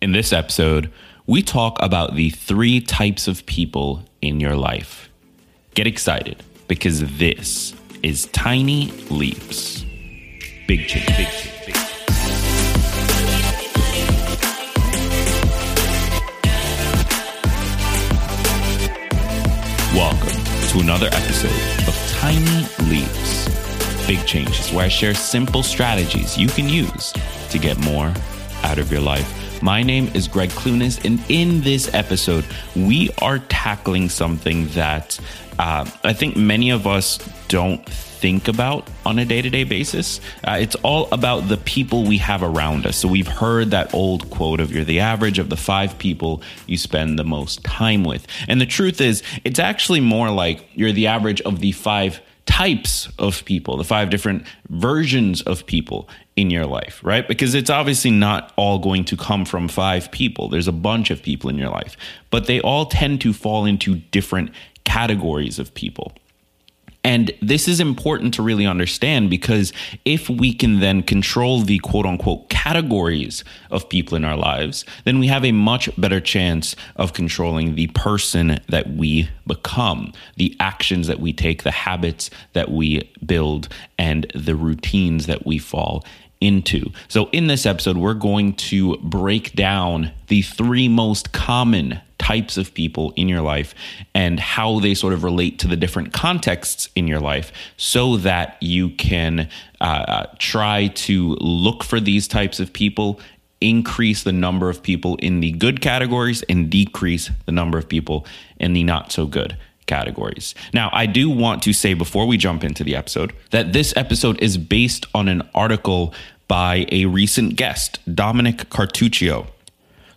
In this episode, we talk about the three types of people in your life. Get excited because this is Tiny Leaps. Big change, big change. Welcome to another episode of Tiny Leaps. Big Changes, where I share simple strategies you can use to get more out of your life. My name is Gregg Clunis, and in this episode, we are tackling something that uh, I think many of us don't think about on a day to day basis. Uh, it's all about the people we have around us. So we've heard that old quote of you're the average of the five people you spend the most time with. And the truth is, it's actually more like you're the average of the five types of people, the five different versions of people in your life, right? Because it's obviously not all going to come from five people. There's a bunch of people in your life, but they all tend to fall into different categories of people. And this is important to really understand because if we can then control the quote unquote categories of people in our lives, then we have a much better chance of controlling the person that we become, the actions that we take, the habits that we build, and the routines that we fall into. So, in this episode, we're going to break down the three most common types of people in your life and how they sort of relate to the different contexts in your life so that you can uh, try to look for these types of people increase the number of people in the good categories and decrease the number of people in the not so good categories. Now, I do want to say before we jump into the episode that this episode is based on an article by a recent guest, Dominick Quartuccio.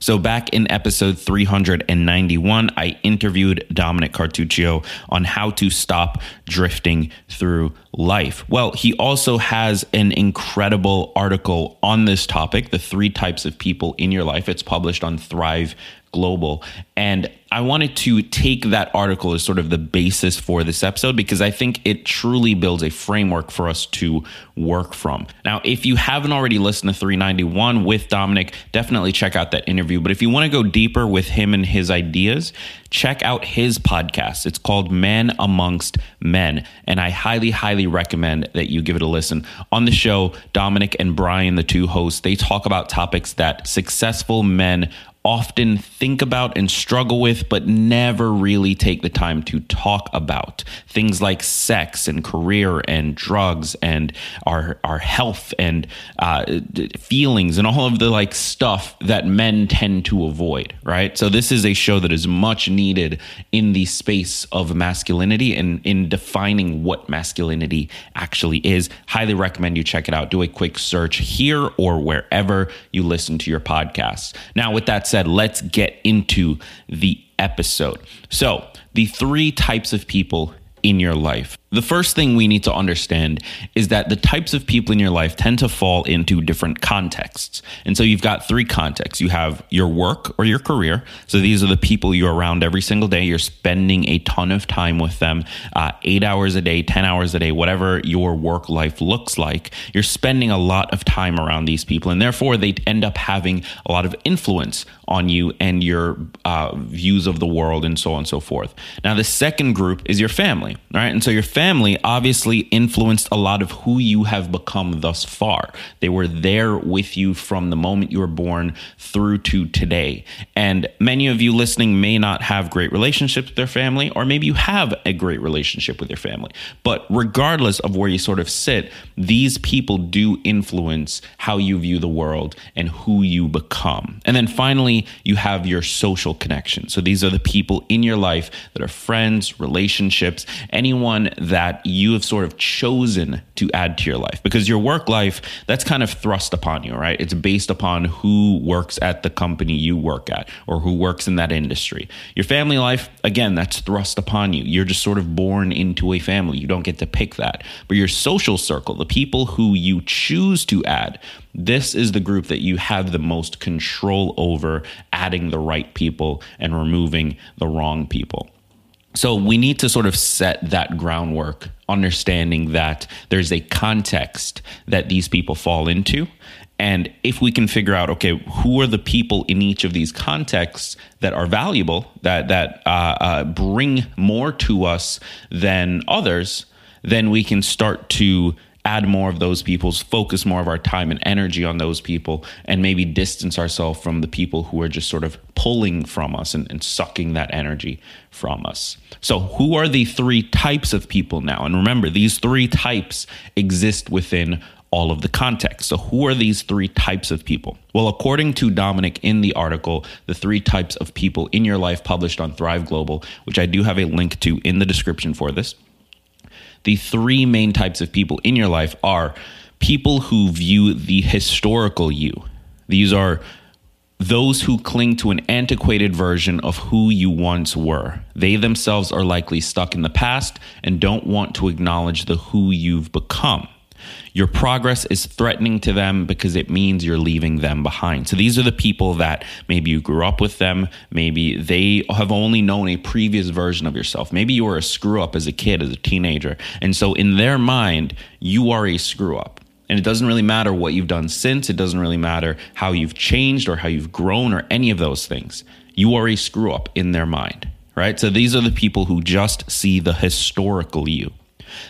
So, back in episode 391, I interviewed Dominick Quartuccio on how to stop drifting through life. Well, he also has an incredible article on this topic, the three types of people in your life. It's published on Thrive Global. And I wanted to take that article as sort of the basis for this episode because I think it truly builds a framework for us to work from. Now, if you haven't already listened to 391 with Dominick, definitely check out that interview. But if you want to go deeper with him and his ideas, check out his podcast. It's called Man Amongst Men. And I highly, highly recommend that you give it a listen. On the show, Dominick and Brian, the two hosts, they talk about topics that successful men often think about and struggle with, but never really take the time to talk about. Things like sex and career and drugs and our, our health and uh, feelings and all of the like stuff that men tend to avoid, right? So, this is a show that is much needed in the space of masculinity and in defining what masculinity actually is. Highly recommend you check it out. Do a quick search here or wherever you listen to your podcasts. Now, with that said, let's get into the episode. So, the three types of people in your life. The first thing we need to understand is that the types of people in your life tend to fall into different contexts. And so you've got three contexts. You have your work or your career. So these are the people you're around every single day. You're spending a ton of time with them, uh, eight hours a day, 10 hours a day, whatever your work life looks like. You're spending a lot of time around these people. And therefore, they end up having a lot of influence on you and your uh, views of the world and so on and so forth. Now, the second group is your family, right? And so your family family obviously influenced a lot of who you have become thus far. They were there with you from the moment you were born through to today. And many of you listening may not have great relationships with their family, or maybe you have a great relationship with your family. But regardless of where you sort of sit, these people do influence how you view the world and who you become. And then finally, you have your social connections. So these are the people in your life that are friends, relationships, anyone that you have sort of chosen to add to your life. Because your work life that's kind of thrust upon you right? It's based upon who works at the company you work at or who works in that industry. Your family life again that's thrust upon you. You're just sort of born into a family. You don't get to pick that. But your social circle the people who you choose to add this is the group that you have the most control over adding the right people and removing the wrong people so we need to sort of set that groundwork, understanding that there's a context that these people fall into. And if we can figure out, okay, who are the people in each of these contexts that are valuable, that that uh, uh, bring more to us than others, then we can start to add more of those people's focus more of our time and energy on those people and maybe distance ourselves from the people who are just sort of pulling from us and, and, sucking that energy from us so who are the three types of people now and remember these three types exist within all of the context. So, who are these three types of people? Well, according to Dominick in the article, The Three Types of People in Your Life, published on Thrive Global, which I do have a link to in the description for this, the three main types of people in your life are people who view the historical you. These are those who cling to an antiquated version of who you once were. They themselves are likely stuck in the past and don't want to acknowledge the who you've become. Your progress is threatening to them because it means you're leaving them behind. So these are the people that maybe you grew up with them. Maybe they have only known a previous version of yourself. Maybe you were a screw up as a kid, as a teenager. And so in their mind, you are a screw up. And it doesn't really matter what you've done since. It doesn't really matter how you've changed or how you've grown or any of those things. You are a screw up in their mind, right? So these are the people who just see the historical you.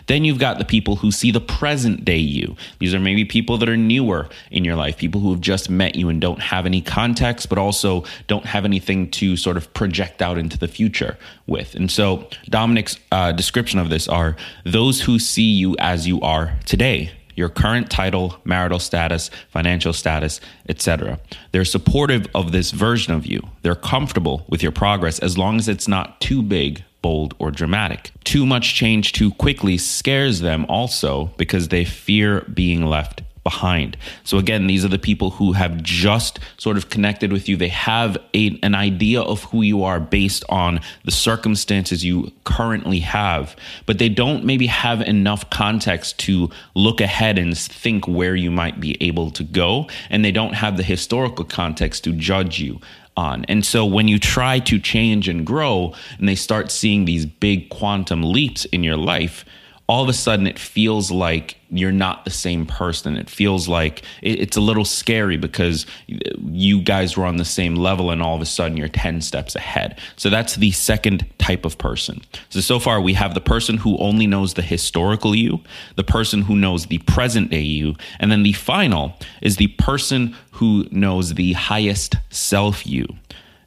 Then you've got the people who see the present day you. These are maybe people that are newer in your life, people who have just met you and don't have any context, but also don't have anything to sort of project out into the future with. And so Dominick's uh, description of this are those who see you as you are today your current title, marital status, financial status, etc. They're supportive of this version of you. They're comfortable with your progress as long as it's not too big bold, or dramatic. Too much change too quickly scares them also because they fear being left behind. So again, these are the people who have just sort of connected with you. They have a, an idea of who you are based on the circumstances you currently have, but they don't maybe have enough context to look ahead and think where you might be able to go, and they don't have the historical context to judge you on. And so when you try to change and grow and they start seeing these big quantum leaps in your life, all of a sudden it feels like you're not the same person. It feels like it's a little scary because you guys were on the same level and all of a sudden you're 10 steps ahead. So that's the second type of person. So, so far we have the person who only knows the historical you, the person who knows the present day you, and then the final is the person who knows the highest self you.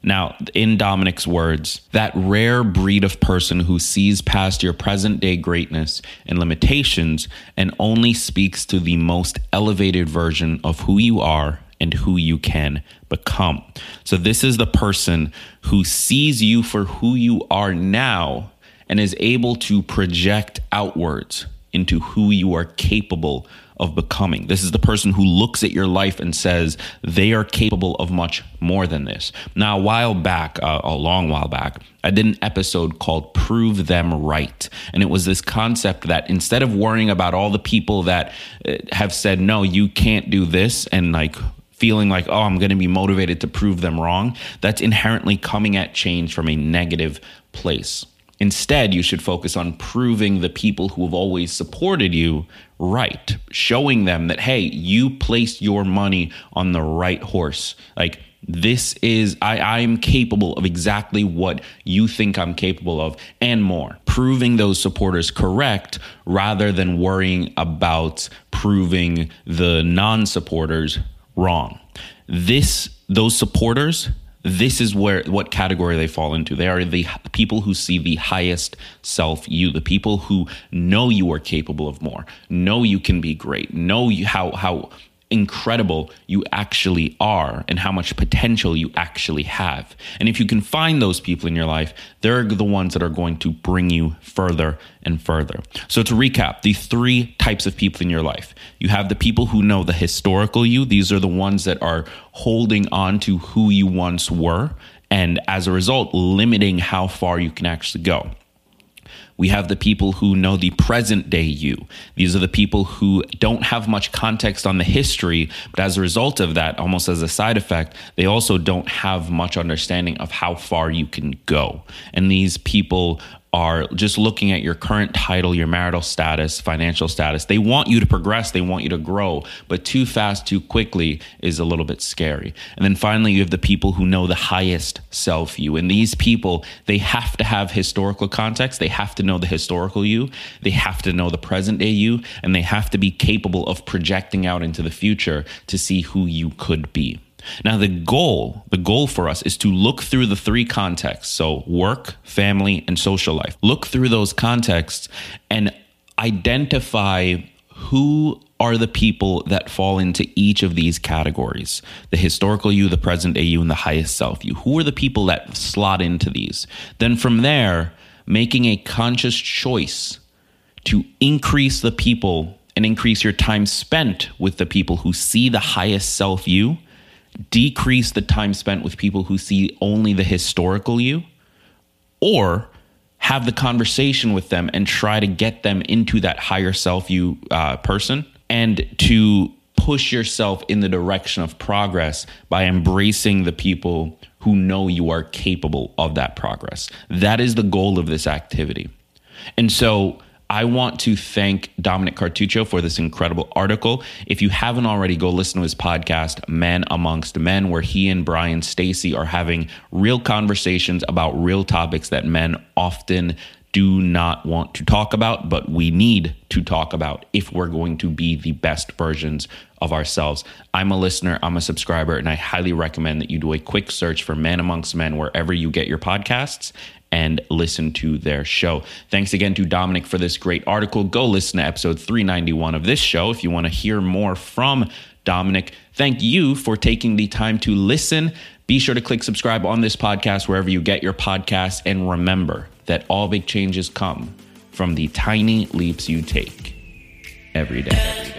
Now, in Dominick's words, that rare breed of person who sees past your present day greatness and limitations and only speaks to the most elevated version of who you are and who you can become. So, this is the person who sees you for who you are now and is able to project outwards into who you are capable of becoming. This is the person who looks at your life and says they are capable of much more than this. Now, a while back, uh, a long while back, I did an episode called Prove Them Right. And it was this concept that instead of worrying about all the people that uh, have said, no, you can't do this, and like feeling like, oh, I'm going to be motivated to prove them wrong, that's inherently coming at change from a negative place. Instead, you should focus on proving the people who have always supported you right, showing them that, hey, you placed your money on the right horse. Like, this is, I, I'm capable of exactly what you think I'm capable of and more. Proving those supporters correct rather than worrying about proving the non supporters wrong. This, those supporters, this is where what category they fall into. They are the people who see the highest self you, the people who know you are capable of more, know you can be great, know you, how how incredible you actually are and how much potential you actually have. And if you can find those people in your life, they're the ones that are going to bring you further and further. So to recap, the three types of people in your life. You have the people who know the historical you. These are the ones that are holding on to who you once were and as a result limiting how far you can actually go. We have the people who know the present day you. These are the people who don't have much context on the history, but as a result of that, almost as a side effect, they also don't have much understanding of how far you can go. And these people are just looking at your current title, your marital status, financial status. They want you to progress, they want you to grow, but too fast, too quickly is a little bit scary. And then finally, you have the people who know the highest self you. And these people, they have to have historical context, they have to know the historical you, they have to know the present day you, and they have to be capable of projecting out into the future to see who you could be. Now, the goal, the goal for us is to look through the three contexts. So, work, family, and social life. Look through those contexts and identify who are the people that fall into each of these categories the historical you, the present day you, and the highest self you. Who are the people that slot into these? Then from there, making a conscious choice to increase the people and increase your time spent with the people who see the highest self you decrease the time spent with people who see only the historical you, or have the conversation with them and try to get them into that higher self you uh, person and to push yourself in the direction of progress by embracing the people who know you are capable of that progress. That is the goal of this activity. And so I want to thank Dominick Quartuccio for this incredible article. If you haven't already, go listen to his podcast, Men Amongst Men, where he and Brian Stacy are having real conversations about real topics that men often do not want to talk about, but we need to talk about if we're going to be the best versions of ourselves. I'm a listener, I'm a subscriber, and I highly recommend that you do a quick search for Men Amongst Men wherever you get your podcasts and listen to their show. Thanks again to Dominick for this great article. Go listen to episode 391 of this show if you want to hear more from Dominick. Thank you for taking the time to listen. Be sure to click subscribe on this podcast wherever you get your podcasts. And remember that all big changes come from the tiny leaps you take. Every day.